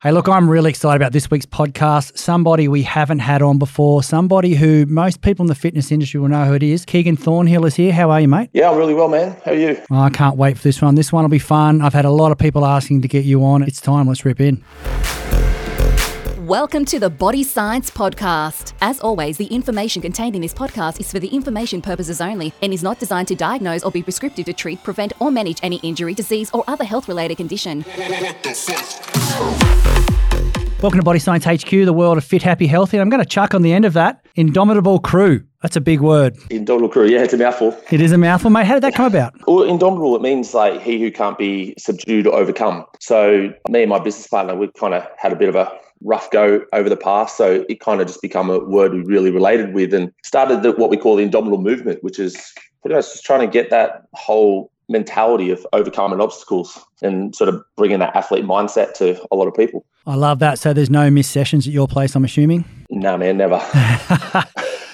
Hey, look, I'm really excited about this week's podcast. Somebody we haven't had on before, somebody who most people in the fitness industry will know who it is. Keegan Thornhill is here. How are you, mate? Yeah, I'm really well, man. How are you? Oh, I can't wait for this one. This one will be fun. I've had a lot of people asking to get you on. It's time. Let's rip in. Welcome to the Body Science Podcast. As always, the information contained in this podcast is for the information purposes only and is not designed to diagnose or be prescriptive to treat, prevent, or manage any injury, disease, or other health related condition. Welcome to Body Science HQ, the world of fit, happy, healthy. And I'm going to chuck on the end of that Indomitable Crew. That's a big word. Indomitable crew, yeah, it's a mouthful. It is a mouthful, mate. How did that come about? Well, indomitable, it means like he who can't be subdued or overcome. So me and my business partner, we kind of had a bit of a rough go over the past. So it kind of just become a word we really related with and started the, what we call the indomitable movement, which is pretty much just trying to get that whole mentality of overcoming obstacles and sort of bringing that athlete mindset to a lot of people. I love that. So there's no missed sessions at your place, I'm assuming? No, man, never.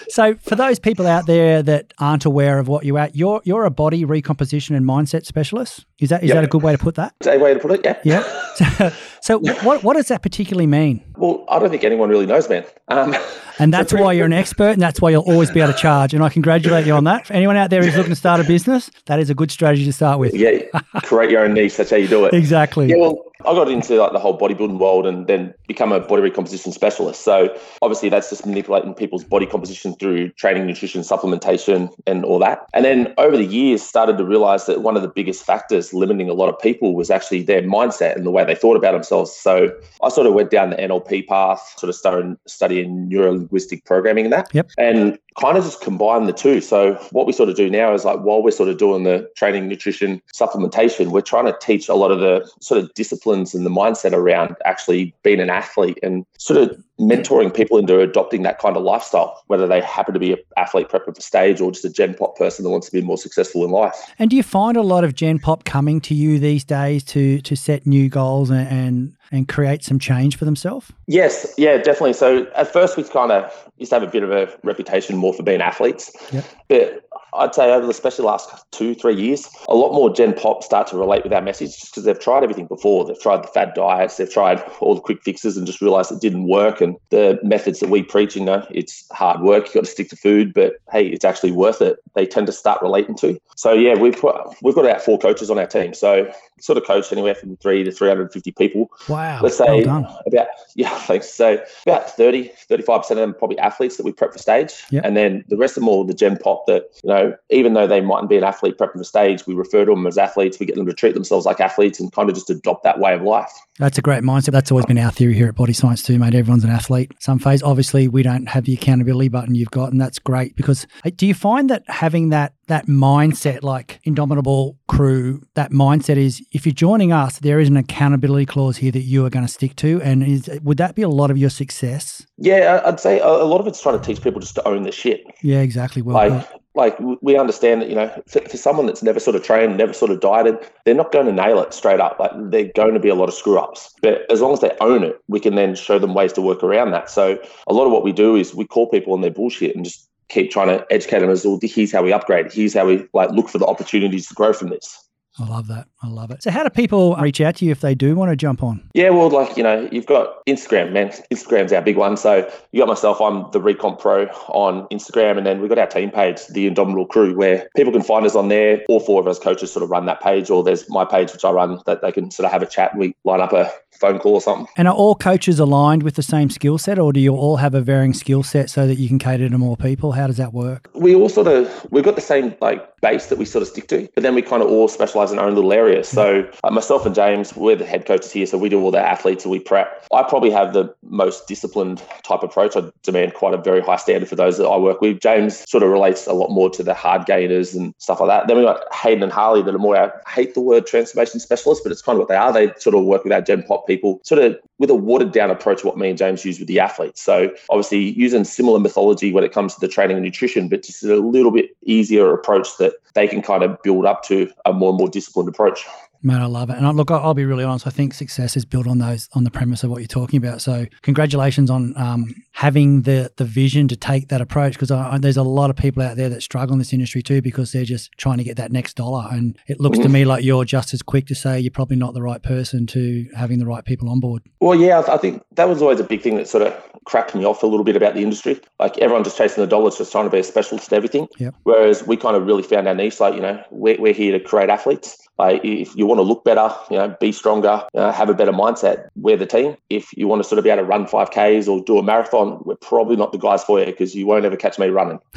So, for those people out there that aren't aware of what you're at, you're you're a body recomposition and mindset specialist. Is that is Yep. that a good way to put that? A way to put it? Yeah. Yeah. So, so what what does that particularly mean? Well, I don't think anyone really knows, man. Um, And that's why you're an expert, and that's why you'll always be able to charge. And I congratulate you on that. For anyone out there who's looking to start a business, that is a good strategy to start with. yeah, create your own niche. That's how you do it. Exactly. Yeah, well, I got into like the whole bodybuilding world and then become a body recomposition specialist. So obviously that's just manipulating people's body composition through training, nutrition, supplementation, and all that. And then over the years, started to realize that one of the biggest factors limiting a lot of people was actually their mindset and the way they thought about themselves. So I sort of went down the NLP path, sort of started studying neuro linguistic programming and that. Yep. And kind of just combine the two. So what we sort of do now is like while we're sort of doing the training, nutrition, supplementation, we're trying to teach a lot of the sort of disciplines and the mindset around actually being an athlete and sort of mentoring people into adopting that kind of lifestyle, whether they happen to be an athlete prepping for stage or just a Gen Pop person that wants to be more successful in life. And do you find a lot of Gen Pop coming to you these days to to set new goals and and, and create some change for themselves? Yes, yeah, definitely. So at first we kind of used to have a bit of a reputation more for being athletes, Yep. but I'd say over the especially the last two, three years, a lot more Gen Pop start to relate with our message just because they've tried everything before. They've tried the fad diets, they've tried all the quick fixes and just realized it didn't work. And the methods that we preach, you know, it's hard work, you've got to stick to food, but hey, it's actually worth it. They tend to start relating to. So yeah, we've put, we've got about four coaches on our team. So sort of coach anywhere from three to 350 people Wow. let's well say done. about yeah thanks so about 30 35% of them probably athletes that we prep for stage Yep. and then the rest of them all the gen pop that you know even though they mightn't be an athlete prepping for stage we refer to them as athletes we get them to treat themselves like athletes and kind of just adopt that way of life That's a great mindset. That's always been our theory here at Body Science too, mate. Everyone's an athlete. Some phase, obviously, we don't have the accountability button you've got, and that's great because do you find that having that that mindset, like Indomitable Crew, that mindset is if you're joining us, there is an accountability clause here that you are going to stick to, and is would that be a lot of your success? yeah i'd say a a lot of it's trying to teach people just to own the shit Yeah, exactly. Well, like put. like we understand that you know for, for someone that's never sort of trained never sort of dieted they're not going to nail it straight up like they're going to be a lot of screw ups but as long as they own it we can then show them ways to work around that so a lot of what we do is we call people on their bullshit and just keep trying to educate them as well here's how we upgrade here's how we like look for the opportunities to grow from this I love that. I love it. So, how do people reach out to you if they do want to jump on? Yeah, well, like, you know, you've got Instagram, man. Instagram's our big one. So you got myself, I'm the Recomp Pro on Instagram. And then we've got our team page, the Indomitable Crew, where people can find us on there. All four of us coaches sort of run that page, or there's my page, which I run, that they can sort of have a chat. We line up a phone call or something. And are all coaches aligned with the same skill set, or do you all have a varying skill set so that you can cater to more people? How does that work? We all sort of, we've got the same like base that we sort of stick to, but then we kind of all specialize in our own little areas. So uh, myself and James, we're the head coaches here. So we do all the athletes and we prep. I probably have the most disciplined type approach. I demand quite a very high standard for those that I work with. James sort of relates a lot more to the hard gainers and stuff like that. Then we got Hayden and Harley that are more, I hate the word transformation specialists, but it's kind of what they are. They sort of work with our Gen Pop people, sort of with a watered down approach what me and James use with the athletes. So obviously using similar mythology when it comes to the training and nutrition, but just a little bit easier approach that they can kind of build up to a more and more disciplined approach. Man, I love it. And I, look, I'll be really honest. I think success is built on those on the premise of what you're talking about. So, congratulations on um, having the the vision to take that approach because there's a lot of people out there that struggle in this industry too because they're just trying to get that next dollar and it looks mm-hmm. to me like you're just as quick to say you're probably not the right person to having the right people on board well yeah i think that was always a big thing that sort of cracked me off a little bit about the industry like everyone just chasing the dollars just trying to be a specialist at everything yep. whereas we kind of really found our niche like you know we're, we're here to create athletes like if you want to look better, you know, be stronger, uh, have a better mindset, we're the team. If you want to sort of be able to run 5Ks or do a marathon, we're probably not the guys for you because you won't ever catch me running.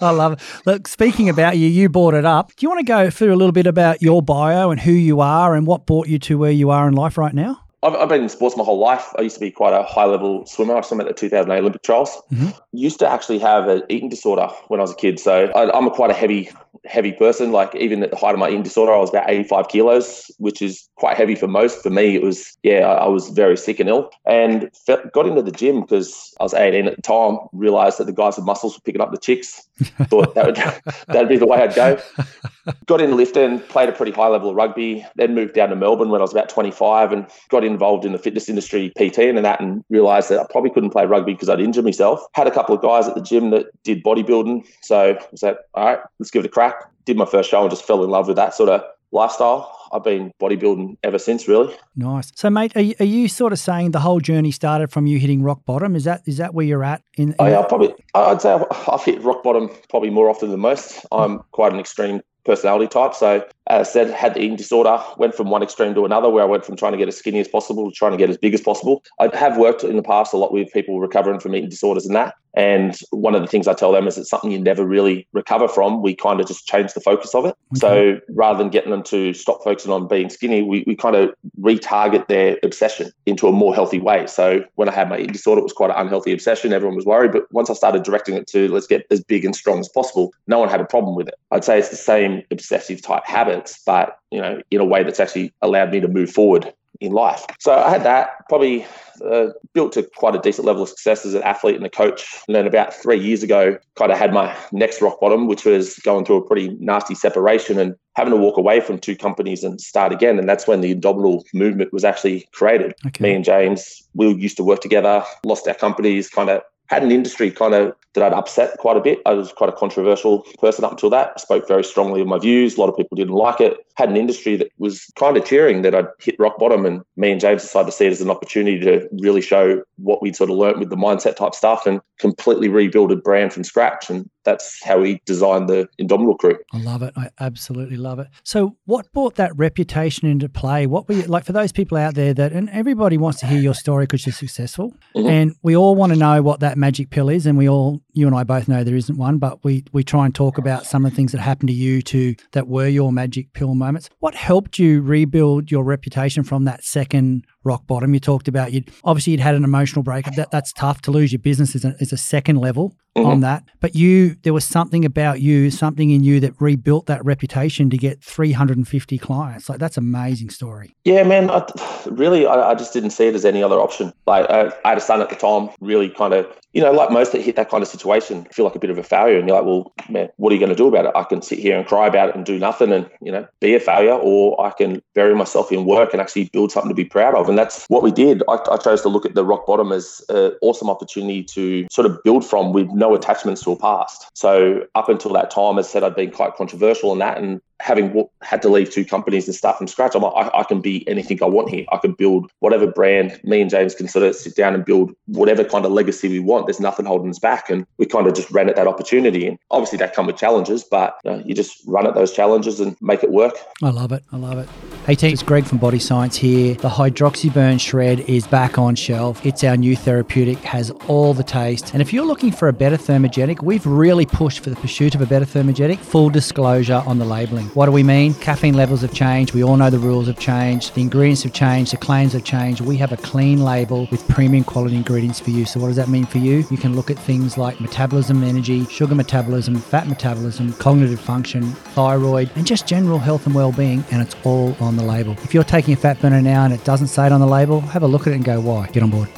I love it. Look, speaking about you, you brought it up. Do you want to go through a little bit about your bio and who you are and what brought you to where you are in life right now? I've, I've, been in sports my whole life. I used to be quite a high level swimmer. I swam at the 2008 Olympic trials. Mm-hmm. Used to actually have an eating disorder when I was a kid. So I, am a quite a heavy, heavy person. Like even at the height of my eating disorder, I was about 85 kilos, which is quite heavy for most. For me, it was, yeah, I, I was very sick and ill and felt, got into the gym because I was 18 at the time, realized that the guys with muscles were picking up the chicks. Thought that would, that'd be the way I'd go. Got in lifting, played a pretty high level of rugby, then moved down to Melbourne when I was about 25 and got involved in the fitness industry, PT and that, and realized that I probably couldn't play rugby because I'd injured myself. Had a couple of guys at the gym that did bodybuilding. So I was like, all right, let's give it a crack. Did my first show and just fell in love with that sort of lifestyle. I've been bodybuilding ever since, really. Nice. So, mate, are you, are you, sort of saying the whole journey started from you hitting rock bottom? Is that is that where you're at? In, in oh, yeah, probably. I'd say I've hit rock bottom probably more often than most. I'm quite an extreme personality type. So as I said, had the eating disorder, went from one extreme to another where I went from trying to get as skinny as possible to trying to get as big as possible. I have worked in the past a lot with people recovering from eating disorders and that. And one of the things I tell them is it's something you never really recover from. We kind of just change the focus of it. Okay. So rather than getting them to stop focusing on being skinny, we, we kind of retarget their obsession into a more healthy way. So when I had my eating disorder, it was quite an unhealthy obsession. Everyone was worried. But once I started directing it to let's get as big and strong as possible, no one had a problem with it. I'd say it's the same obsessive type but you know, in a way that's actually allowed me to move forward in life. So I had that probably uh, built to quite a decent level of success as an athlete and a coach. And then about three years ago, kind of had my next rock bottom, which was going through a pretty nasty separation and having to walk away from two companies and start again. And that's when the Indomitable movement was actually created. Okay. Me and James, we used to work together, lost our companies, kind of had an industry kind of that I'd upset quite a bit. I was quite a controversial person up until that. I spoke very strongly of my views. A lot of people didn't like it. Had an industry that was kind of cheering that I'd hit rock bottom, and me and James decided to see it as an opportunity to really show what we'd sort of learnt with the mindset type stuff and completely rebuild a brand from scratch. And that's how we designed the Indomitable crew. I love it. I absolutely love it. So, what brought that reputation into play? What were you like for those people out there that, and everybody wants to hear your story because you're successful, mm-hmm. and we all want to know what that magic pill is, and we all, you and I both know there isn't one, but we we try and talk about some of the things that happened to you to that were your magic pill moments. What helped you rebuild your reputation from that second rock bottom. You talked about you obviously you'd had an emotional breakup. That that's tough to lose your business is a, is a second level mm-hmm. on that. But you there was something about you, something in you that rebuilt that reputation to get 350 clients. Like that's amazing story. Yeah, man. I, really, I, I, just didn't see it as any other option. Like I, I had a son at the time, really kind of you know, like most that hit that kind of situation, feel like a bit of a failure. And you're like, well, man, what are you going to do about it? I can sit here and cry about it and do nothing and, you know, be a failure, or I can bury myself in work and actually build something to be proud of. And that's what we did. I, I chose to look at the rock bottom as an awesome opportunity to sort of build from with no attachments to a past. So up until that time, as I said, I'd been quite controversial in that. And having had to leave two companies and start from scratch, I'm like, I, I, can be anything I want here. I can build whatever brand me and James can sort of sit down and build whatever kind of legacy we want. There's nothing holding us back. And we kind of just ran at that opportunity. And obviously that come with challenges, but you, know, you just run at those challenges and make it work. I love it. I love it. Hey team, it's Greg from Body Science here. The Hydroxyburn Shred is back on shelf. It's our new therapeutic, has all the taste. And if you're looking for a better thermogenic, we've really pushed for the pursuit of a better thermogenic. Full disclosure on the labeling. What do we mean? Caffeine levels have changed. We all know the rules have changed. The ingredients have changed. The claims have changed. We have a clean label with premium quality ingredients for you. So, what does that mean for you? You can look at things like metabolism, energy, sugar metabolism, fat metabolism, cognitive function, thyroid, and just general health and well being. And it's all on the label. If you're taking a fat burner now and it doesn't say it on the label, have a look at it and go, why? Get on board.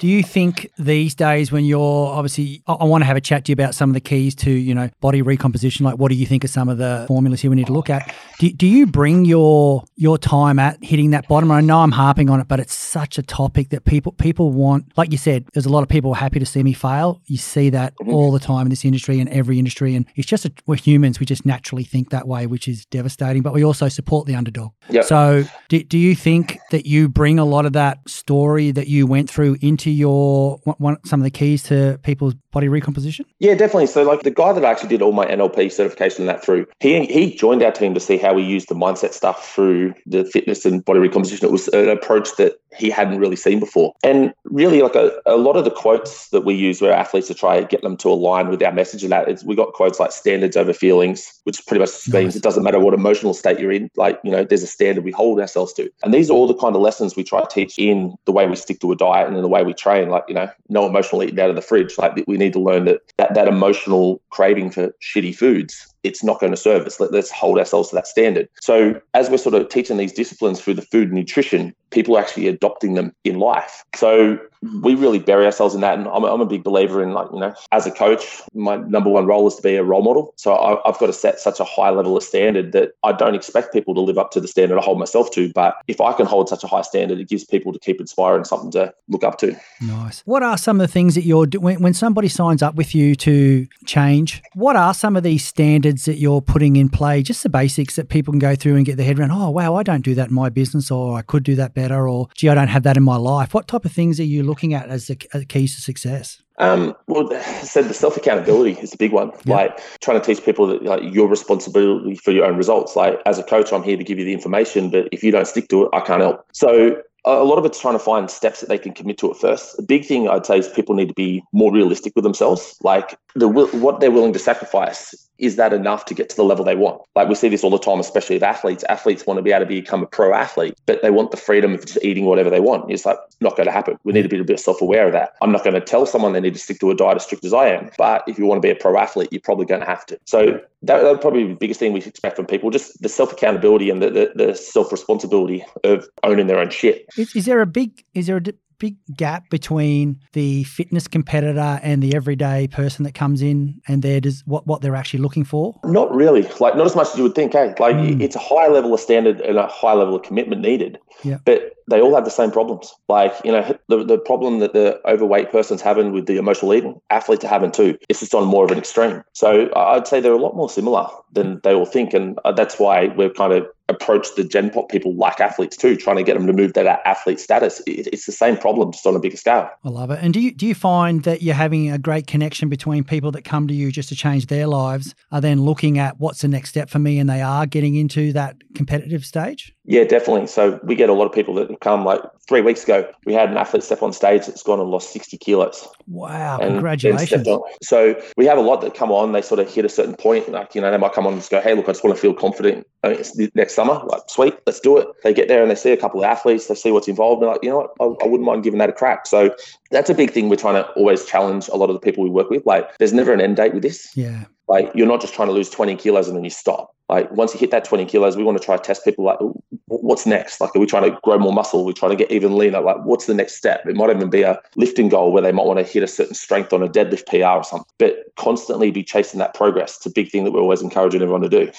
Do you think these days when you're obviously, I, I want to have a chat to you about some of the keys to, you know, body recomposition. Like, what do you think are some of the formulas here we need to look at? Do, do you bring your your time at hitting that bottom? I know I'm harping on it, but it's such a topic that people people want. Like you said, there's a lot of people happy to see me fail. You see that Mm-hmm. all the time in this industry and every industry, and it's just a, we're humans. We just naturally think that way, which is devastating. But we also support the underdog. Yep. So, do, do you think that you bring a lot of that story that you went through into your one, one, some of the keys to people's body recomposition? Yeah, definitely. So, like the guy that actually did all my NLP certification and that through, he he joined our team to see how we use the mindset stuff through the fitness and body recomposition. It was an approach that he hadn't really seen before, and really, like a, a lot of the quotes that we use where athletes to try and get them to align with our message and that is we got quotes like standards over feelings, which pretty much means Nice. it doesn't matter what emotional state you're in. Like you know, there's a standard we hold ourselves to, and these are all the kind of lessons we try to teach in the way we stick to a diet and in the way we train. Like you know, no emotional eating out of the fridge. Like we need to learn that that, that emotional craving for shitty foods it's not going to serve us. Let, let's hold ourselves to that standard. So, as we're sort of teaching these disciplines through the food and nutrition, people are actually adopting them in life. So, we really bury ourselves in that. And I'm, I'm a big believer in, like, you know, as a coach, my number one role is to be a role model. So, I, I've got to set such a high level of standard that I don't expect people to live up to the standard I hold myself to. But if I can hold such a high standard, it gives people to keep inspiring something to look up to. Nice. What are some of the things that you're doing when, when somebody signs up with you to change? What are some of these standards that you're putting in play? Just the basics that people can go through and get their head around. Oh, wow, I don't do that in my business, or I could do that better, or gee, I don't have that in my life. What type of things are you looking at as the keys to success? Um, well, I said the self accountability is the big one. Yeah. Like trying to teach people that like your responsibility for your own results. Like as a coach, I'm here to give you the information, but if you don't stick to it, I can't help. So a a lot of it's trying to find steps that they can commit to at first. The big thing I'd say is people need to be more realistic with themselves. Like the what they're willing to sacrifice is that enough to get to the level they want? Like we see this all the time, especially with athletes. Athletes want to be able to become a pro athlete, but they want the freedom of just eating whatever they want. It's like not going to happen. We need to be a bit self-aware of that. I'm not going to tell someone they need to stick to a diet as strict as I am, but if you want to be a pro athlete, you're probably going to have to. So that, would probably be the biggest thing we expect from people: just the self accountability and the, the, the self responsibility of owning their own shit. Is, is there a big is there a big gap between the fitness competitor and the everyday person that comes in and their does what what they're actually looking for? Not really. Like not as much as you would think. Hey, like Mm. it's a high level of standard and a high level of commitment needed. Yeah. But they all have the same problems. Like you know, the the problem that the overweight person's having with the emotional eating, athletes are having too. It's just on more of an extreme. So I'd say they're a lot more similar than they all think, and uh, that's why we've kind of approached the Gen Pop people like athletes too, trying to get them to move that athlete status. It, it's the same problem, just on a bigger scale. I love it. And do you do you find that you're having a great connection between people that come to you just to change their lives are then looking at what's the next step for me and they are getting into that competitive stage? Yeah, definitely. So we get a lot of people that come like three weeks ago. We had an athlete step on stage that's gone and lost 60 kilos. Wow, and congratulations. So we have a lot that come on. They sort of hit a certain point. Like you know, they might come on and just go, "Hey, look, I just want to feel confident uh, it's next summer." Like, sweet, let's do it. They get there and they see a couple of athletes. They see what's involved. And they're like, you know what, I, I wouldn't mind giving that a crack. So that's a big thing. We're trying to always challenge a lot of the people we work with. Like, there's never an end date with this. Yeah. Like, you're not just trying to lose 20 kilos and then you stop. Like, once you hit that 20 kilos, we want to try to test people. Like, what's next? Like, are we trying to grow more muscle? We're trying to get even leaner. Like, what's the next step? It might even be a lifting goal where they might want to hit a certain strength on a deadlift PR or something. But constantly be chasing that progress. It's a big thing that we're always encouraging everyone to do.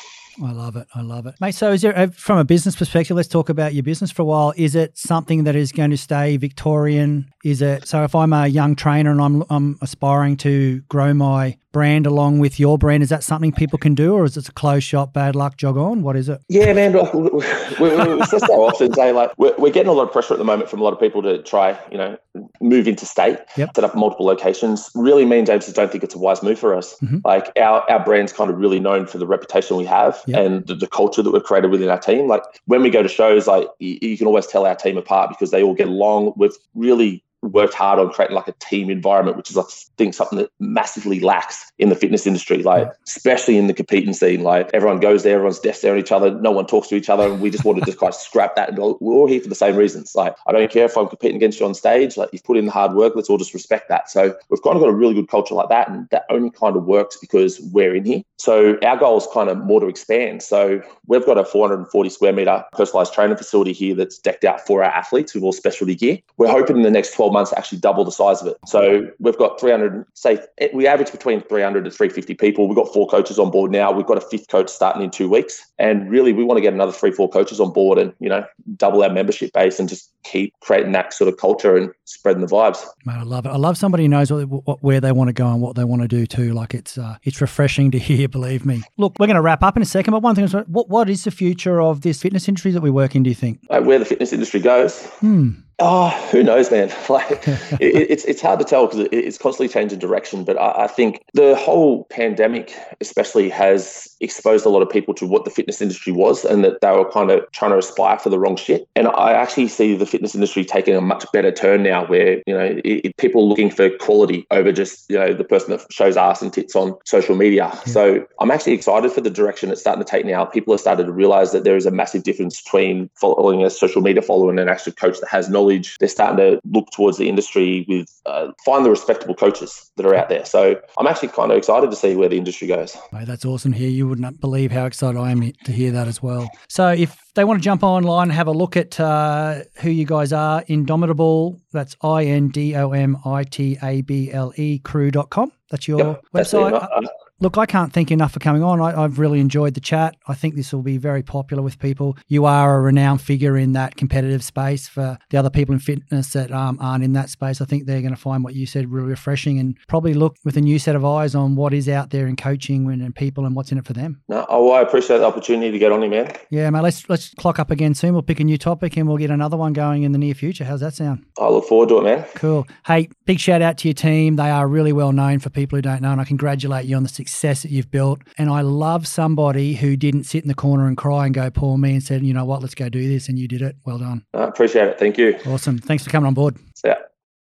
I love it. I love it. Mate, so is there, uh, from a business perspective, let's talk about your business for a while. Is it something that is going to stay Victorian? Is it, so if I'm a young trainer and I'm, I'm aspiring to grow my brand along with your brand, is that something people can do or is it a closed shop, bad luck, jog on? What is it? Yeah, man. We, we, we, we stress that often. Say like we're, we're getting a lot of pressure at the moment from a lot of people to try, you know, move into state, Yep. set up multiple locations. Really, me and James just don't think it's a wise move for us. Mhm. Like our our brand's kind of really known for the reputation we have Yep. and the, the culture that we've created within our team. Like when we go to shows, like you, you can always tell our team apart because they all get along. We've really worked hard on creating like a team environment, which is I think something that massively lacks in the fitness industry, like especially in the competing scene. Like everyone goes there, everyone's deaf staring at each other, no one talks to each other, and we just want to just kind of scrap that. And we're all here for the same reasons. Like I don't care if I'm competing against you on stage. Like you've put in the hard work, let's all just respect that. So we've kind of got a really good culture like that, and that only kind of works because we're in here. So our goal is kind of more to expand. So we've got a 440 square meter personalized training facility here that's decked out for our athletes with all specialty gear. We're hoping in the next 12 12 months to actually double the size of it. So we've got 300, say we average between 300 to 350 people. We've got four coaches on board now. We've got a fifth coach starting in two weeks. And really, we want to get another three, four coaches on board and, you know, double our membership base and just keep creating that sort of culture and spreading the vibes. Mate, I love it. I love somebody who knows what, what, where they want to go and what they want to do too. Like it's uh, it's refreshing to hear. Believe me. Look, we're going to wrap up in a second, but one thing is, what what is the future of this fitness industry that we work in? Do you think? Like where the fitness industry goes. Hmm. Oh, who knows, man? Like, it, it's it's hard to tell because it, it's constantly changing direction. But I, I, think the whole pandemic, especially, has exposed a lot of people to what the fitness industry was, and that they were kind of trying to aspire for the wrong shit. And I actually see the fitness industry taking a much better turn now, where you know it, people looking for quality over just you know the person that shows ass and tits on social media. Yeah. So I'm actually excited for the direction it's starting to take now. People are starting to realize that there is a massive difference between following a social media follower and an actual coach that has knowledge knowledge. They're starting to look towards the industry with uh, find the respectable coaches that are out there. So I'm actually kind of excited to see where the industry goes. Mate, that's awesome here. You wouldn't believe how excited I am to hear that as well. So if they want to jump online and have a look at uh, who you guys are, Indomitable, that's I N D O M I T A B L E crew.com. That's your yep, website. That's Look, I can't thank you enough for coming on. I, have really enjoyed the chat. I think this will be very popular with people. You are a renowned figure in that competitive space for the other people in fitness that um, aren't in that space. I think they're going to find what you said really refreshing and probably look with a new set of eyes on what is out there in coaching and, and people and what's in it for them. No, oh, I appreciate the opportunity to get on here, man. Yeah, mate. Let's let's clock up again soon. We'll pick a new topic and we'll get another one going in the near future. How's that sound? I look forward to it, man. Cool. Hey, big shout out to your team. They are really well known for people who don't know, and I congratulate you on the success that you've built and I love somebody who didn't sit in the corner and cry and go, poor me, and said, you know what, let's go do this. And you did it. Well done. I appreciate it. Thank you. Awesome. Thanks for coming on board. Yeah.